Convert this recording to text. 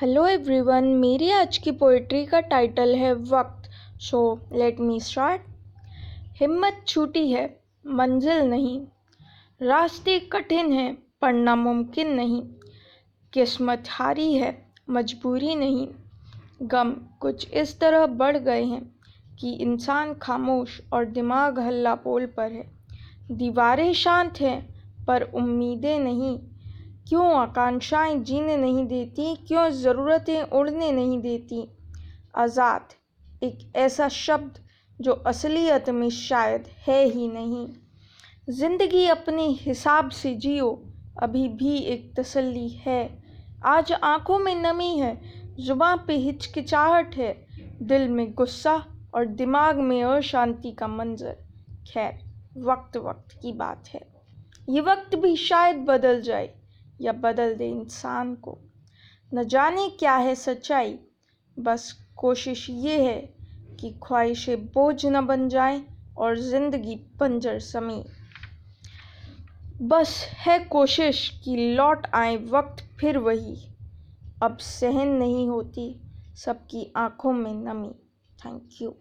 Hello everyone मेरी आज की पोइट्री का टाइटल है वक्त। सो लेट मी स्टार्ट हिम्मत छूटी है, मंजिल नहीं। रास्ते कठिन हैं पर नामुमकिन नहीं। किस्मत हारी है, मजबूरी नहीं। गम कुछ इस तरह बढ़ गए हैं कि इंसान खामोश और दिमाग हल्ला पोल पर है। दीवारें शांत हैं, पर उम्मीदें नहीं। क्यों आकांक्षाएँ जीने नहीं देती, क्यों ज़रूरतें उड़ने नहीं देती? आज़ाद, एक ऐसा शब्द जो असलियत में शायद है ही नहीं। ज़िंदगी अपने हिसाब से जियो, अभी भी एक तसल्ली है। आज आँखों में नमी है, ज़ुबान पे हिचकिचाहट है। दिल में गुस्सा और दिमाग में अशांति का मंजर। खैर, वक्त वक्त की बात है। ये वक्त भी शायद बदल जाए। या बदल दे इंसान को। न जाने क्या है सच्चाई, बस कोशिश ये है कि ख्वाहिशें बोझ न बन जाएँ और ज़िंदगी पंजर समी। बस है कोशिश कि लौट आए वक्त फिर वही। अब सहन नहीं होती सबकी आँखों में नमी। Thank you.